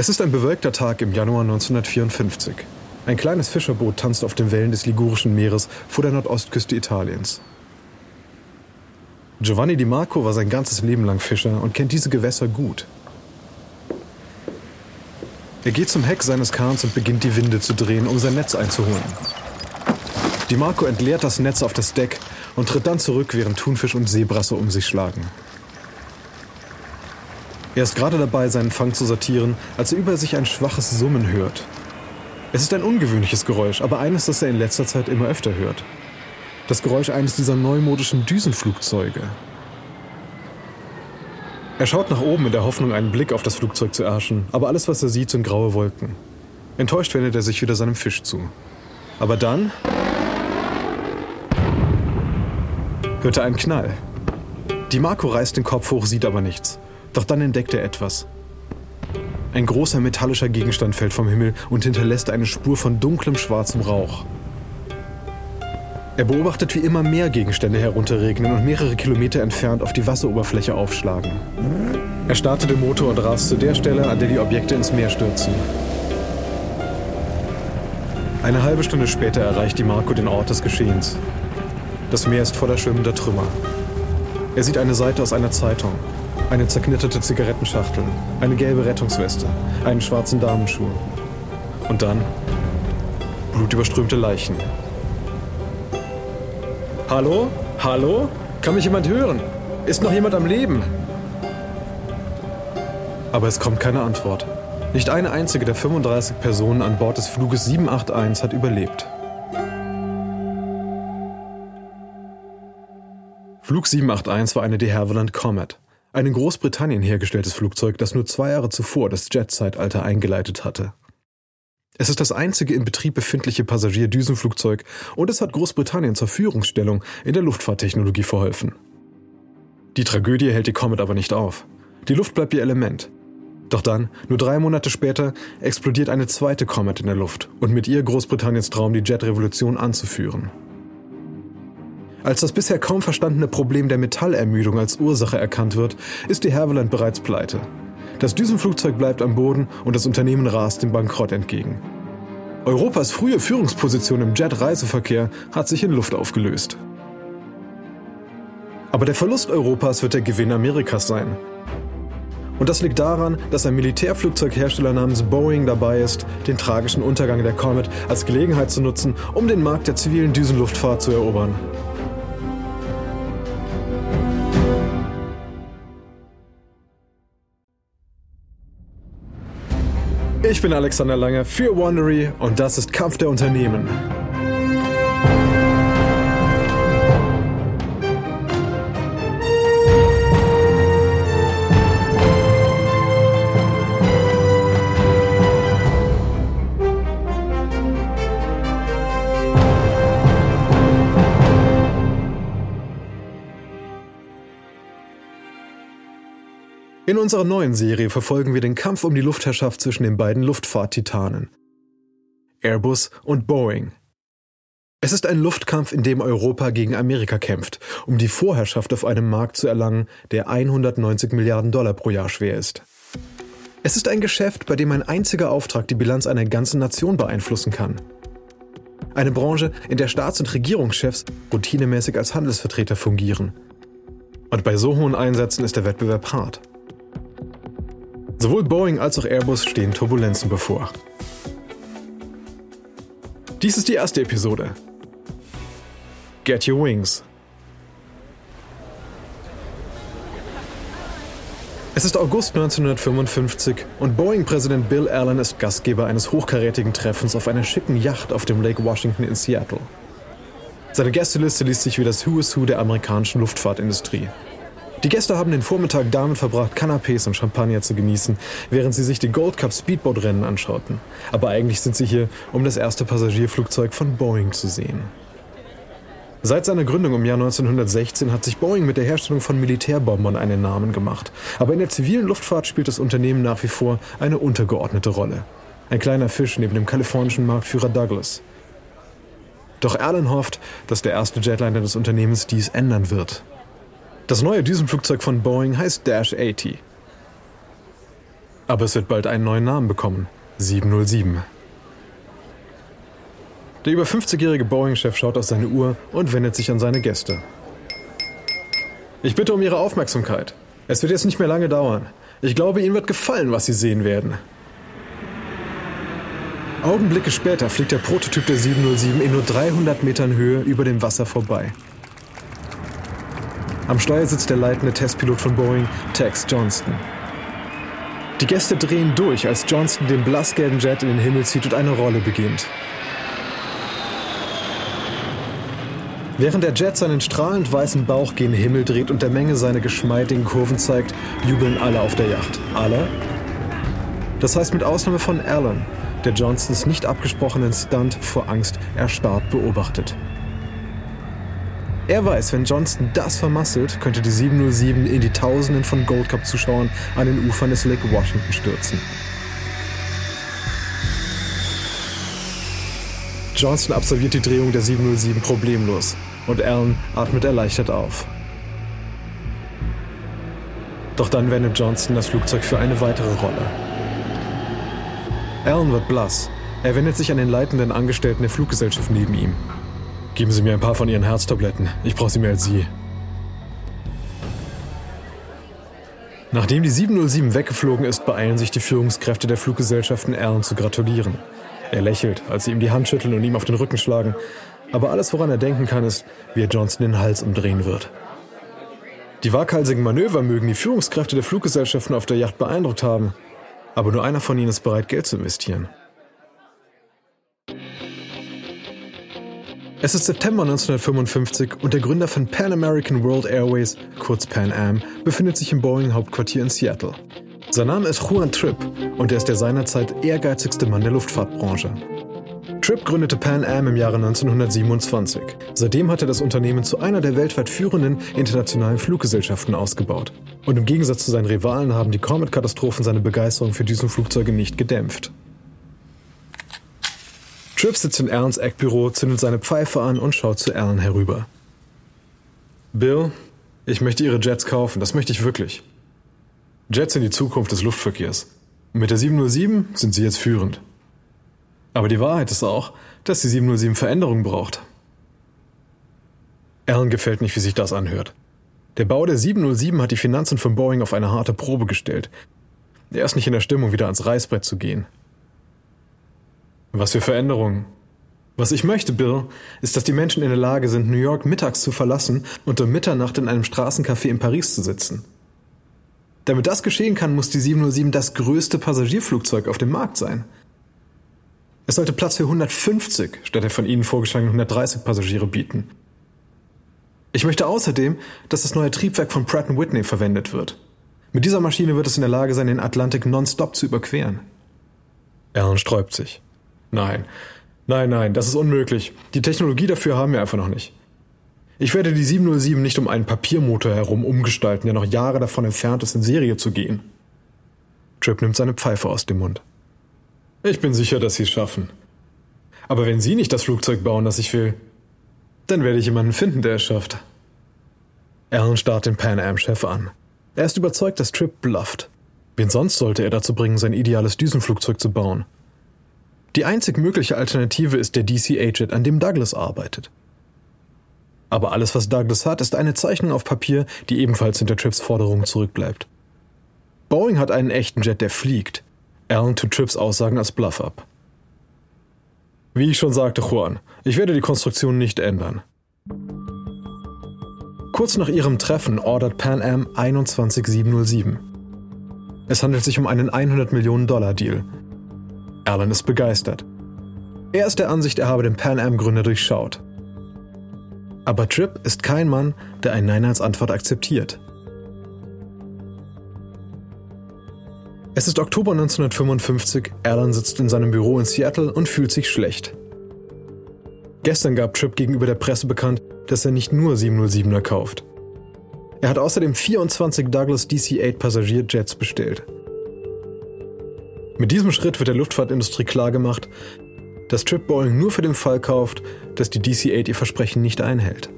Es ist ein bewölkter Tag im Januar 1954. Ein kleines Fischerboot tanzt auf den Wellen des Ligurischen Meeres vor der Nordostküste Italiens. Giovanni Di Marco war sein ganzes Leben lang Fischer und kennt diese Gewässer gut. Er geht zum Heck seines Kahns und beginnt die Winde zu drehen, um sein Netz einzuholen. Di Marco entleert das Netz auf das Deck und tritt dann zurück, während Thunfisch und Seebrasse um sich schlagen. Er ist gerade dabei, seinen Fang zu sortieren, als er über sich ein schwaches Summen hört. Es ist ein ungewöhnliches Geräusch, aber eines, das er in letzter Zeit immer öfter hört. Das Geräusch eines dieser neumodischen Düsenflugzeuge. Er schaut nach oben in der Hoffnung, einen Blick auf das Flugzeug zu erhaschen, aber alles, was er sieht, sind graue Wolken. Enttäuscht wendet er sich wieder seinem Fisch zu. Aber dann hört er einen Knall. Die Marco reißt den Kopf hoch, sieht aber nichts. Doch dann entdeckt er etwas. Ein großer metallischer Gegenstand fällt vom Himmel und hinterlässt eine Spur von dunklem schwarzem Rauch. Er beobachtet, wie immer mehr Gegenstände herunterregnen und mehrere Kilometer entfernt auf die Wasseroberfläche aufschlagen. Er startet den Motor und rast zu der Stelle, an der die Objekte ins Meer stürzen. Eine halbe Stunde später erreicht die Marco den Ort des Geschehens. Das Meer ist voller schwimmender Trümmer. Er sieht eine Seite aus einer Zeitung, eine zerknitterte Zigarettenschachtel, eine gelbe Rettungsweste, einen schwarzen Damenschuh. Und dann blutüberströmte Leichen. Hallo? Hallo? Kann mich jemand hören? Ist noch jemand am Leben? Aber es kommt keine Antwort. Nicht eine einzige der 35 Personen an Bord des Fluges 781 hat überlebt. Flug 781 war eine de Havilland Comet, ein in Großbritannien hergestelltes Flugzeug, das nur zwei Jahre zuvor das Jet-Zeitalter eingeleitet hatte. Es ist das einzige in Betrieb befindliche Passagierdüsenflugzeug und es hat Großbritannien zur Führungsstellung in der Luftfahrttechnologie verholfen. Die Tragödie hält die Comet aber nicht auf. Die Luft bleibt ihr Element. Doch dann, nur drei Monate später, explodiert eine zweite Comet in der Luft und mit ihr Großbritanniens Traum, die Jetrevolution anzuführen. Als das bisher kaum verstandene Problem der Metallermüdung als Ursache erkannt wird, ist die Havilland bereits pleite. Das Düsenflugzeug bleibt am Boden und das Unternehmen rast dem Bankrott entgegen. Europas frühe Führungsposition im Jet-Reiseverkehr hat sich in Luft aufgelöst. Aber der Verlust Europas wird der Gewinn Amerikas sein. Und das liegt daran, dass ein Militärflugzeughersteller namens Boeing dabei ist, den tragischen Untergang der Comet als Gelegenheit zu nutzen, um den Markt der zivilen Düsenluftfahrt zu erobern. Ich bin Alexander Lange für Wandery und das ist Kampf der Unternehmen. In unserer neuen Serie verfolgen wir den Kampf um die Luftherrschaft zwischen den beiden Luftfahrttitanen. Airbus und Boeing. Es ist ein Luftkampf, in dem Europa gegen Amerika kämpft, um die Vorherrschaft auf einem Markt zu erlangen, der 190 Milliarden Dollar pro Jahr schwer ist. Es ist ein Geschäft, bei dem ein einziger Auftrag die Bilanz einer ganzen Nation beeinflussen kann. Eine Branche, in der Staats- und Regierungschefs routinemäßig als Handelsvertreter fungieren. Und bei so hohen Einsätzen ist der Wettbewerb hart. Sowohl Boeing als auch Airbus stehen Turbulenzen bevor. Dies ist die erste Episode. Get Your Wings. Es ist August 1955 und Boeing-Präsident Bill Allen ist Gastgeber eines hochkarätigen Treffens auf einer schicken Yacht auf dem Lake Washington in Seattle. Seine Gästeliste liest sich wie das Who is Who der amerikanischen Luftfahrtindustrie. Die Gäste haben den Vormittag damit verbracht, Canapés und Champagner zu genießen, während sie sich die Gold Cup Speedboat-Rennen anschauten. Aber eigentlich sind sie hier, um das erste Passagierflugzeug von Boeing zu sehen. Seit seiner Gründung im Jahr 1916 hat sich Boeing mit der Herstellung von Militärbombern einen Namen gemacht. Aber in der zivilen Luftfahrt spielt das Unternehmen nach wie vor eine untergeordnete Rolle. Ein kleiner Fisch neben dem kalifornischen Marktführer Douglas. Doch Allen hofft, dass der erste Jetliner des Unternehmens dies ändern wird. Das neue Düsenflugzeug von Boeing heißt Dash 80. Aber es wird bald einen neuen Namen bekommen. 707. Der über 50-jährige Boeing-Chef schaut auf seine Uhr und wendet sich an seine Gäste. Ich bitte um Ihre Aufmerksamkeit. Es wird jetzt nicht mehr lange dauern. Ich glaube, Ihnen wird gefallen, was Sie sehen werden. Augenblicke später fliegt der Prototyp der 707 in nur 300 Metern Höhe über dem Wasser vorbei. Am Steuer sitzt der leitende Testpilot von Boeing, Tex Johnston. Die Gäste drehen durch, als Johnston den blassgelben Jet in den Himmel zieht und eine Rolle beginnt. Während der Jet seinen strahlend weißen Bauch gen Himmel dreht und der Menge seine geschmeidigen Kurven zeigt, jubeln alle auf der Yacht. Alle? Das heißt mit Ausnahme von Alan, der Johnstons nicht abgesprochenen Stunt vor Angst erstarrt beobachtet. Er weiß, wenn Johnston das vermasselt, könnte die 707 in die Tausenden von Gold Cup-Zuschauern an den Ufern des Lake Washington stürzen. Johnston absolviert die Drehung der 707 problemlos und Alan atmet erleichtert auf. Doch dann wendet Johnston das Flugzeug für eine weitere Rolle. Alan wird blass. Er wendet sich an den leitenden Angestellten der Fluggesellschaft neben ihm. Geben Sie mir ein paar von Ihren Herztabletten. Ich brauche sie mehr als Sie. Nachdem die 707 weggeflogen ist, beeilen sich die Führungskräfte der Fluggesellschaften, Alan zu gratulieren. Er lächelt, als sie ihm die Hand schütteln und ihm auf den Rücken schlagen. Aber alles, woran er denken kann, ist, wie er Johnson den Hals umdrehen wird. Die waghalsigen Manöver mögen die Führungskräfte der Fluggesellschaften auf der Yacht beeindruckt haben. Aber nur einer von ihnen ist bereit, Geld zu investieren. Es ist September 1955 und der Gründer von Pan American World Airways, kurz Pan Am, befindet sich im Boeing-Hauptquartier in Seattle. Sein Name ist Juan Tripp und er ist der seinerzeit ehrgeizigste Mann der Luftfahrtbranche. Tripp gründete Pan Am im Jahre 1927. Seitdem hat er das Unternehmen zu einer der weltweit führenden internationalen Fluggesellschaften ausgebaut. Und im Gegensatz zu seinen Rivalen haben die Comet-Katastrophen seine Begeisterung für Düsenflugzeuge nicht gedämpft. Tripp sitzt in Alans Eckbüro, zündet seine Pfeife an und schaut zu Alan herüber. Bill, ich möchte Ihre Jets kaufen, das möchte ich wirklich. Jets sind die Zukunft des Luftverkehrs. Mit der 707 sind sie jetzt führend. Aber die Wahrheit ist auch, dass die 707 Veränderungen braucht. Alan gefällt nicht, wie sich das anhört. Der Bau der 707 hat die Finanzen von Boeing auf eine harte Probe gestellt. Er ist nicht in der Stimmung, wieder ans Reißbrett zu gehen. Was für Veränderungen? Was ich möchte, Bill, ist, dass die Menschen in der Lage sind, New York mittags zu verlassen und um Mitternacht in einem Straßencafé in Paris zu sitzen. Damit das geschehen kann, muss die 707 das größte Passagierflugzeug auf dem Markt sein. Es sollte Platz für 150 statt der von Ihnen vorgeschlagenen 130 Passagiere bieten. Ich möchte außerdem, dass das neue Triebwerk von Pratt Whitney verwendet wird. Mit dieser Maschine wird es in der Lage sein, den Atlantik nonstop zu überqueren. Alan sträubt sich. Nein, nein, nein, das ist unmöglich. Die Technologie dafür haben wir einfach noch nicht. Ich werde die 707 nicht um einen Papiermotor herum umgestalten, der noch Jahre davon entfernt ist, in Serie zu gehen. Trip nimmt seine Pfeife aus dem Mund. Ich bin sicher, dass Sie es schaffen. Aber wenn Sie nicht das Flugzeug bauen, das ich will, dann werde ich jemanden finden, der es schafft. Alan starrt den Pan Am-Chef an. Er ist überzeugt, dass Trip blufft. Wen sonst sollte er dazu bringen, sein ideales Düsenflugzeug zu bauen? Die einzig mögliche Alternative ist der DC-8-Jet, an dem Douglas arbeitet. Aber alles, was Douglas hat, ist eine Zeichnung auf Papier, die ebenfalls hinter Trips Forderungen zurückbleibt. Boeing hat einen echten Jet, der fliegt. Alan tut Trips Aussagen als Bluff ab. Wie ich schon sagte, Juan, ich werde die Konstruktion nicht ändern. Kurz nach ihrem Treffen ordert Pan Am 21707. Es handelt sich um einen 100 Millionen Dollar Deal, Alan ist begeistert. Er ist der Ansicht, er habe den Pan Am-Gründer durchschaut. Aber Tripp ist kein Mann, der ein Nein als Antwort akzeptiert. Es ist Oktober 1955, Alan sitzt in seinem Büro in Seattle und fühlt sich schlecht. Gestern gab Tripp gegenüber der Presse bekannt, dass er nicht nur 707er kauft. Er hat außerdem 24 Douglas DC-8 Passagierjets bestellt. Mit diesem Schritt wird der Luftfahrtindustrie klargemacht, dass Trip Boeing nur für den Fall kauft, dass die DC-8 ihr Versprechen nicht einhält.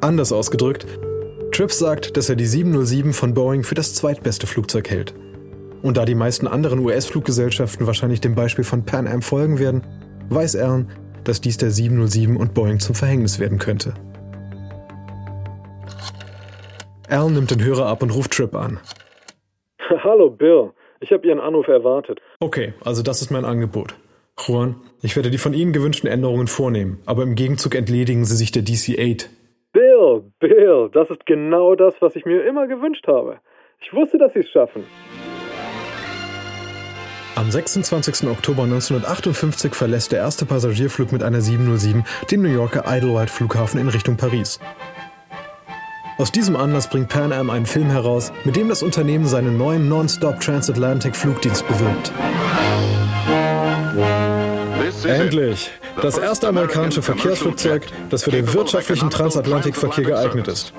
Anders ausgedrückt, Tripp sagt, dass er die 707 von Boeing für das zweitbeste Flugzeug hält. Und da die meisten anderen US-Fluggesellschaften wahrscheinlich dem Beispiel von Pan Am folgen werden, weiß Alan, dass dies der 707 und Boeing zum Verhängnis werden könnte. Alan nimmt den Hörer ab und ruft Tripp an. Hallo Bill, ich habe Ihren Anruf erwartet. Okay, also das ist mein Angebot. Juan, ich werde die von Ihnen gewünschten Änderungen vornehmen, aber im Gegenzug entledigen Sie sich der DC-8. Bill, Bill, das ist genau das, was ich mir immer gewünscht habe. Ich wusste, dass Sie es schaffen. Am 26. Oktober 1958 verlässt der erste Passagierflug mit einer 707 den New Yorker Idlewild Flughafen in Richtung Paris. Aus diesem Anlass bringt Pan Am einen Film heraus, mit dem das Unternehmen seinen neuen Non-Stop Transatlantic Flugdienst bewirbt. Endlich! Das erste amerikanische Verkehrsflugzeug, das für den wirtschaftlichen Transatlantikverkehr geeignet ist.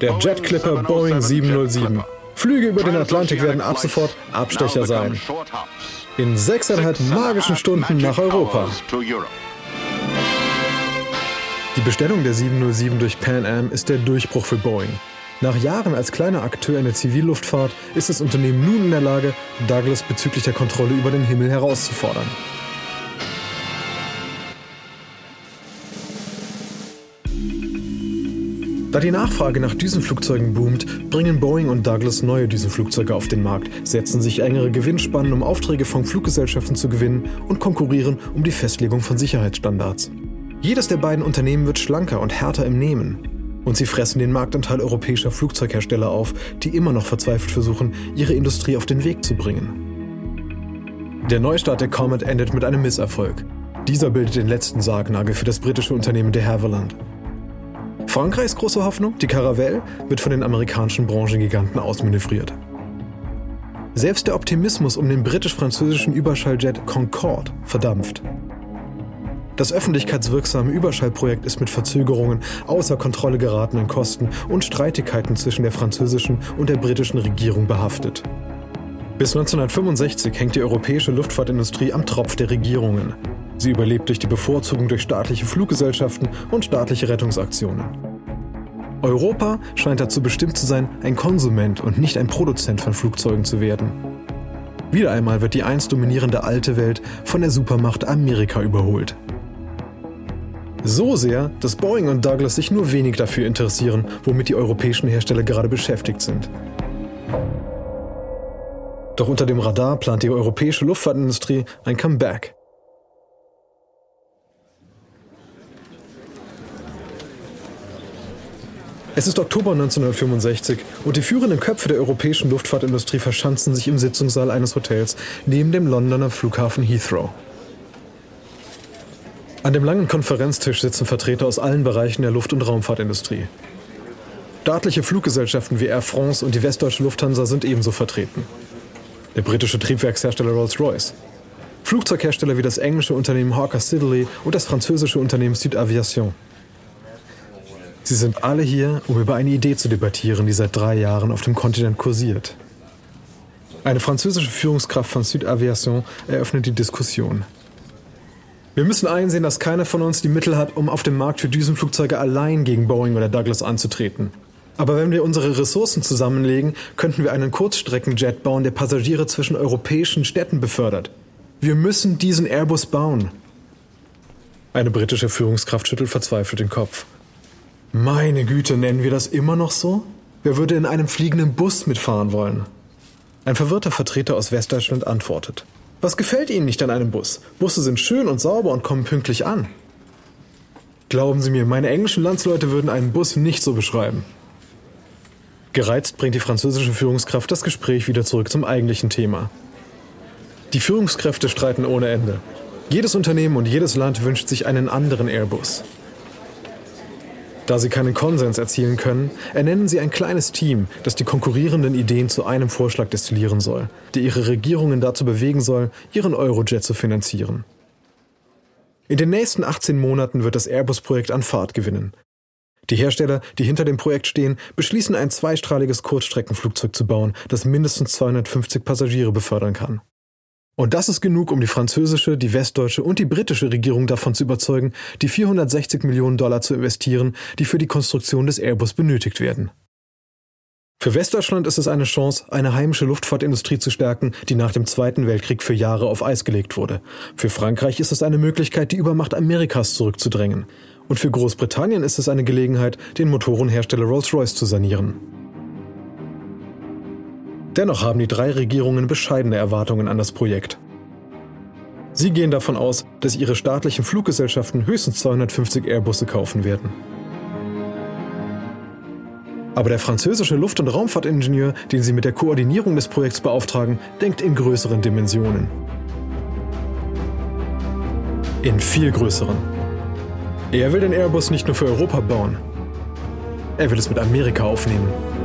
Der Jet Clipper Boeing 707. Flüge über den Atlantik werden ab sofort Abstecher sein. In sechseinhalb magischen Stunden nach Europa. Bestellung der 707 durch Pan Am ist der Durchbruch für Boeing. Nach Jahren als kleiner Akteur in der Zivilluftfahrt ist das Unternehmen nun in der Lage, Douglas bezüglich der Kontrolle über den Himmel herauszufordern. Da die Nachfrage nach Düsenflugzeugen boomt, bringen Boeing und Douglas neue Düsenflugzeuge auf den Markt, setzen sich engere Gewinnspannen, um Aufträge von Fluggesellschaften zu gewinnen und konkurrieren um die Festlegung von Sicherheitsstandards. Jedes der beiden Unternehmen wird schlanker und härter im Nehmen. Und sie fressen den Marktanteil europäischer Flugzeughersteller auf, die immer noch verzweifelt versuchen, ihre Industrie auf den Weg zu bringen. Der Neustart der Comet endet mit einem Misserfolg. Dieser bildet den letzten Sargnagel für das britische Unternehmen de Havilland. Frankreichs große Hoffnung, die Caravelle, wird von den amerikanischen Branchengiganten ausmanövriert. Selbst der Optimismus um den britisch-französischen Überschalljet Concorde verdampft. Das öffentlichkeitswirksame Überschallprojekt ist mit Verzögerungen, außer Kontrolle geratenen Kosten und Streitigkeiten zwischen der französischen und der britischen Regierung behaftet. Bis 1965 hängt die europäische Luftfahrtindustrie am Tropf der Regierungen. Sie überlebt durch die Bevorzugung durch staatliche Fluggesellschaften und staatliche Rettungsaktionen. Europa scheint dazu bestimmt zu sein, ein Konsument und nicht ein Produzent von Flugzeugen zu werden. Wieder einmal wird die einst dominierende alte Welt von der Supermacht Amerika überholt. So sehr, dass Boeing und Douglas sich nur wenig dafür interessieren, womit die europäischen Hersteller gerade beschäftigt sind. Doch unter dem Radar plant die europäische Luftfahrtindustrie ein Comeback. Es ist Oktober 1965 und die führenden Köpfe der europäischen Luftfahrtindustrie verschanzen sich im Sitzungssaal eines Hotels neben dem Londoner Flughafen Heathrow. An dem langen Konferenztisch sitzen Vertreter aus allen Bereichen der Luft- und Raumfahrtindustrie. Staatliche Fluggesellschaften wie Air France und die Westdeutsche Lufthansa sind ebenso vertreten. Der britische Triebwerkshersteller Rolls-Royce. Flugzeughersteller wie das englische Unternehmen Hawker Siddeley und das französische Unternehmen Sud Aviation. Sie sind alle hier, um über eine Idee zu debattieren, die seit drei Jahren auf dem Kontinent kursiert. Eine französische Führungskraft von Sud Aviation eröffnet die Diskussion. Wir müssen einsehen, dass keiner von uns die Mittel hat, um auf dem Markt für Düsenflugzeuge allein gegen Boeing oder Douglas anzutreten. Aber wenn wir unsere Ressourcen zusammenlegen, könnten wir einen Kurzstreckenjet bauen, der Passagiere zwischen europäischen Städten befördert. Wir müssen diesen Airbus bauen. Eine britische Führungskraft schüttelt verzweifelt den Kopf. Meine Güte, nennen wir das immer noch so? Wer würde in einem fliegenden Bus mitfahren wollen? Ein verwirrter Vertreter aus Westdeutschland antwortet. Was gefällt Ihnen nicht an einem Bus? Busse sind schön und sauber und kommen pünktlich an. Glauben Sie mir, meine englischen Landsleute würden einen Bus nicht so beschreiben. Gereizt bringt die französische Führungskraft das Gespräch wieder zurück zum eigentlichen Thema. Die Führungskräfte streiten ohne Ende. Jedes Unternehmen und jedes Land wünscht sich einen anderen Airbus. Da sie keinen Konsens erzielen können, ernennen sie ein kleines Team, das die konkurrierenden Ideen zu einem Vorschlag destillieren soll, der ihre Regierungen dazu bewegen soll, ihren Eurojet zu finanzieren. In den nächsten 18 Monaten wird das Airbus-Projekt an Fahrt gewinnen. Die Hersteller, die hinter dem Projekt stehen, beschließen ein zweistrahliges Kurzstreckenflugzeug zu bauen, das mindestens 250 Passagiere befördern kann. Und das ist genug, um die französische, die westdeutsche und die britische Regierung davon zu überzeugen, die 460 Millionen Dollar zu investieren, die für die Konstruktion des Airbus benötigt werden. Für Westdeutschland ist es eine Chance, eine heimische Luftfahrtindustrie zu stärken, die nach dem Zweiten Weltkrieg für Jahre auf Eis gelegt wurde. Für Frankreich ist es eine Möglichkeit, die Übermacht Amerikas zurückzudrängen. Und für Großbritannien ist es eine Gelegenheit, den Motorenhersteller Rolls-Royce zu sanieren. Dennoch haben die drei Regierungen bescheidene Erwartungen an das Projekt. Sie gehen davon aus, dass ihre staatlichen Fluggesellschaften höchstens 250 Airbusse kaufen werden. Aber der französische Luft- und Raumfahrtingenieur, den sie mit der Koordinierung des Projekts beauftragen, denkt in größeren Dimensionen. In viel größeren. Er will den Airbus nicht nur für Europa bauen, er will es mit Amerika aufnehmen.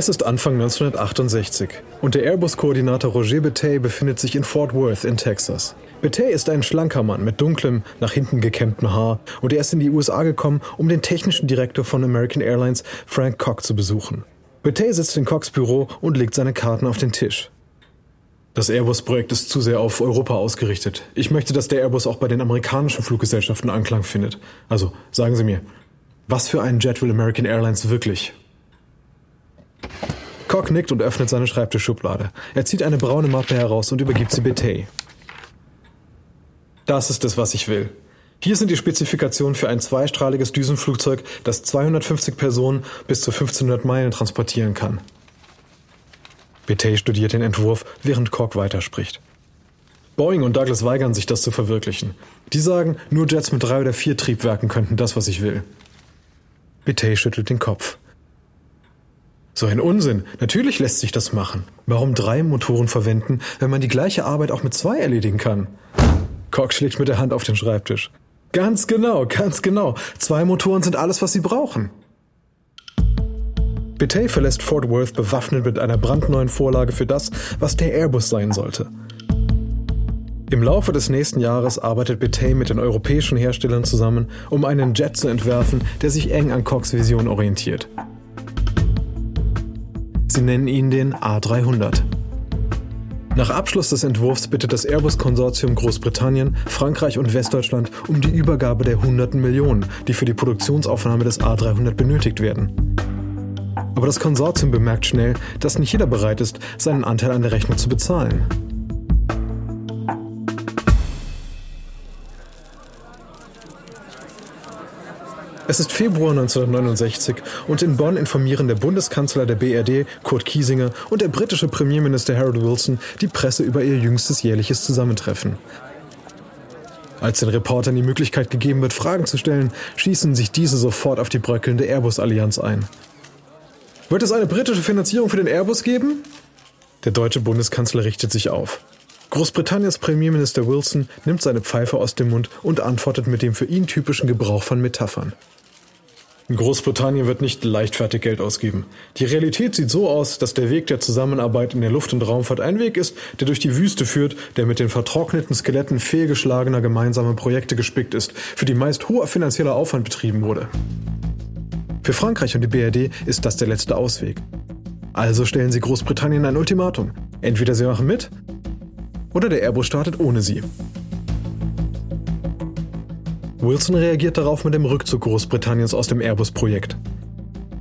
Es ist Anfang 1968 und der Airbus-Koordinator Roger Betey befindet sich in Fort Worth in Texas. Betey ist ein schlanker Mann mit dunklem, nach hinten gekämmtem Haar und er ist in die USA gekommen, um den technischen Direktor von American Airlines, Frank Koch, zu besuchen. Betey sitzt in Kochs Büro und legt seine Karten auf den Tisch. Das Airbus-Projekt ist zu sehr auf Europa ausgerichtet. Ich möchte, dass der Airbus auch bei den amerikanischen Fluggesellschaften Anklang findet. Also, sagen Sie mir, was für einen Jet will American Airlines wirklich? Cock nickt und öffnet seine Schreibtischschublade. Er zieht eine braune Mappe heraus und übergibt sie Betey. Das ist es, was ich will. Hier sind die Spezifikationen für ein zweistrahliges Düsenflugzeug, das 250 Personen bis zu 1500 Meilen transportieren kann. Betey studiert den Entwurf, während Cock weiterspricht. Boeing und Douglas weigern sich, das zu verwirklichen. Die sagen, nur Jets mit drei oder vier Triebwerken könnten das, was ich will. Betey schüttelt den Kopf. So ein Unsinn. Natürlich lässt sich das machen. Warum drei Motoren verwenden, wenn man die gleiche Arbeit auch mit zwei erledigen kann? Cox schlägt mit der Hand auf den Schreibtisch. Ganz genau, ganz genau. Zwei Motoren sind alles, was sie brauchen. Betey verlässt Fort Worth bewaffnet mit einer brandneuen Vorlage für das, was der Airbus sein sollte. Im Laufe des nächsten Jahres arbeitet Betey mit den europäischen Herstellern zusammen, um einen Jet zu entwerfen, der sich eng an Cox Vision orientiert. Sie nennen ihn den A300. Nach Abschluss des Entwurfs bittet das Airbus-Konsortium Großbritannien, Frankreich und Westdeutschland um die Übergabe der hunderten Millionen, die für die Produktionsaufnahme des A300 benötigt werden. Aber das Konsortium bemerkt schnell, dass nicht jeder bereit ist, seinen Anteil an der Rechnung zu bezahlen. Es ist Februar 1969 und in Bonn informieren der Bundeskanzler der BRD, Kurt Kiesinger, und der britische Premierminister Harold Wilson die Presse über ihr jüngstes jährliches Zusammentreffen. Als den Reportern die Möglichkeit gegeben wird, Fragen zu stellen, schießen sich diese sofort auf die bröckelnde Airbus-Allianz ein. Wird es eine britische Finanzierung für den Airbus geben? Der deutsche Bundeskanzler richtet sich auf. Großbritanniens Premierminister Wilson nimmt seine Pfeife aus dem Mund und antwortet mit dem für ihn typischen Gebrauch von Metaphern. Großbritannien wird nicht leichtfertig Geld ausgeben. Die Realität sieht so aus, dass der Weg der Zusammenarbeit in der Luft- und Raumfahrt ein Weg ist, der durch die Wüste führt, der mit den vertrockneten Skeletten fehlgeschlagener gemeinsamer Projekte gespickt ist, für die meist hoher finanzieller Aufwand betrieben wurde. Für Frankreich und die BRD ist das der letzte Ausweg. Also stellen sie Großbritannien ein Ultimatum. Entweder sie machen mit, oder der Airbus startet ohne sie. Wilson reagiert darauf mit dem Rückzug Großbritanniens aus dem Airbus-Projekt.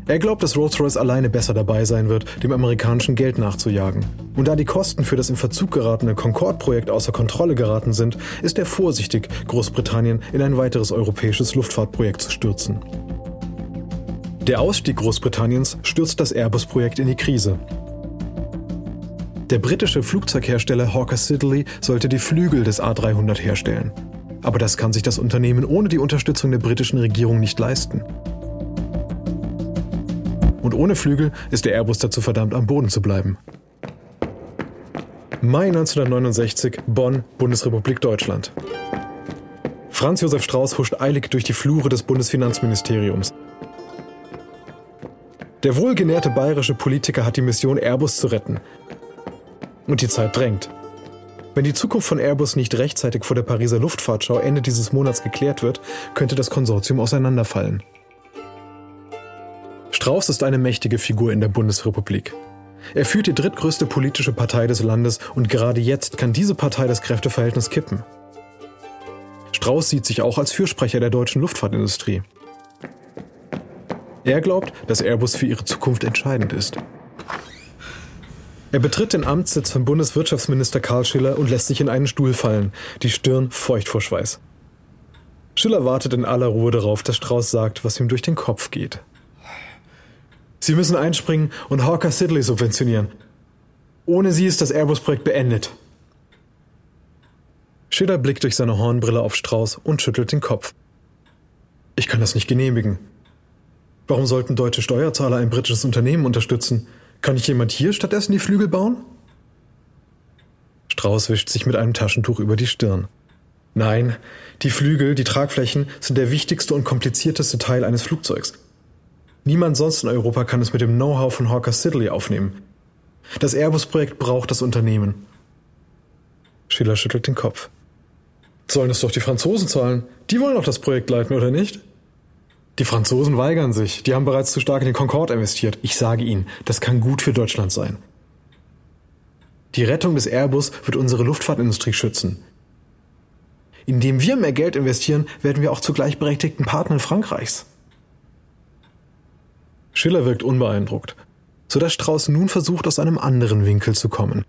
Er glaubt, dass Rolls-Royce alleine besser dabei sein wird, dem amerikanischen Geld nachzujagen. Und da die Kosten für das im Verzug geratene Concorde-Projekt außer Kontrolle geraten sind, ist er vorsichtig, Großbritannien in ein weiteres europäisches Luftfahrtprojekt zu stürzen. Der Ausstieg Großbritanniens stürzt das Airbus-Projekt in die Krise. Der britische Flugzeughersteller Hawker Siddeley sollte die Flügel des A300 herstellen. Aber das kann sich das Unternehmen ohne die Unterstützung der britischen Regierung nicht leisten. Und ohne Flügel ist der Airbus dazu verdammt, am Boden zu bleiben. Mai 1969, Bonn, Bundesrepublik Deutschland. Franz Josef Strauß huscht eilig durch die Flure des Bundesfinanzministeriums. Der wohlgenährte bayerische Politiker hat die Mission, Airbus zu retten. Und die Zeit drängt. Wenn die Zukunft von Airbus nicht rechtzeitig vor der Pariser Luftfahrtschau Ende dieses Monats geklärt wird, könnte das Konsortium auseinanderfallen. Strauß ist eine mächtige Figur in der Bundesrepublik. Er führt die drittgrößte politische Partei des Landes und gerade jetzt kann diese Partei das Kräfteverhältnis kippen. Strauß sieht sich auch als Fürsprecher der deutschen Luftfahrtindustrie. Er glaubt, dass Airbus für ihre Zukunft entscheidend ist. Er betritt den Amtssitz von Bundeswirtschaftsminister Karl Schiller und lässt sich in einen Stuhl fallen, die Stirn feucht vor Schweiß. Schiller wartet in aller Ruhe darauf, dass Strauß sagt, was ihm durch den Kopf geht. Sie müssen einspringen und Hawker Sidley subventionieren. Ohne sie ist das Airbus-Projekt beendet. Schiller blickt durch seine Hornbrille auf Strauß und schüttelt den Kopf. Ich kann das nicht genehmigen. Warum sollten deutsche Steuerzahler ein britisches Unternehmen unterstützen? Kann nicht jemand hier stattdessen die Flügel bauen? Strauß wischt sich mit einem Taschentuch über die Stirn. Nein, die Flügel, die Tragflächen sind der wichtigste und komplizierteste Teil eines Flugzeugs. Niemand sonst in Europa kann es mit dem Know-how von Hawker Siddeley aufnehmen. Das Airbus-Projekt braucht das Unternehmen. Schiller schüttelt den Kopf. Sollen es doch die Franzosen zahlen? Die wollen doch das Projekt leiten, oder nicht? Die Franzosen weigern sich. Die haben bereits zu stark in den Concorde investiert. Ich sage Ihnen, das kann gut für Deutschland sein. Die Rettung des Airbus wird unsere Luftfahrtindustrie schützen. Indem wir mehr Geld investieren, werden wir auch zu gleichberechtigten Partnern Frankreichs. Schiller wirkt unbeeindruckt, sodass Strauß nun versucht, aus einem anderen Winkel zu kommen.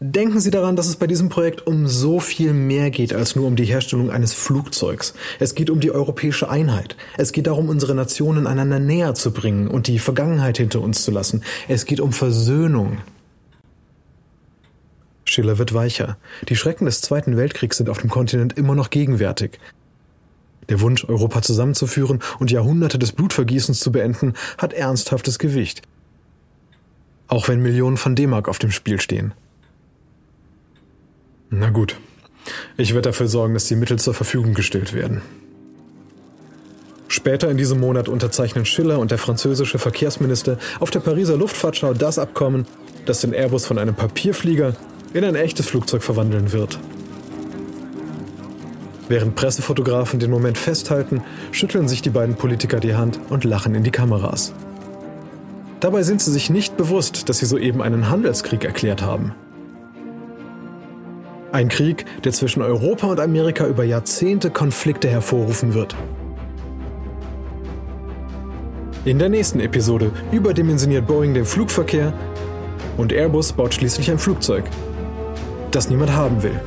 Denken Sie daran, dass es bei diesem Projekt um so viel mehr geht als nur um die Herstellung eines Flugzeugs. Es geht um die europäische Einheit. Es geht darum, unsere Nationen einander näher zu bringen und die Vergangenheit hinter uns zu lassen. Es geht um Versöhnung. Schiller wird weicher. Die Schrecken des Zweiten Weltkriegs sind auf dem Kontinent immer noch gegenwärtig. Der Wunsch, Europa zusammenzuführen und Jahrhunderte des Blutvergießens zu beenden, hat ernsthaftes Gewicht. Auch wenn Millionen von D-Mark auf dem Spiel stehen. Na gut. Ich werde dafür sorgen, dass die Mittel zur Verfügung gestellt werden. Später in diesem Monat unterzeichnen Schiller und der französische Verkehrsminister auf der Pariser Luftfahrtschau das Abkommen, das den Airbus von einem Papierflieger in ein echtes Flugzeug verwandeln wird. Während Pressefotografen den Moment festhalten, schütteln sich die beiden Politiker die Hand und lachen in die Kameras. Dabei sind sie sich nicht bewusst, dass sie soeben einen Handelskrieg erklärt haben. Ein Krieg, der zwischen Europa und Amerika über Jahrzehnte Konflikte hervorrufen wird. In der nächsten Episode überdimensioniert Boeing den Flugverkehr und Airbus baut schließlich ein Flugzeug, das niemand haben will.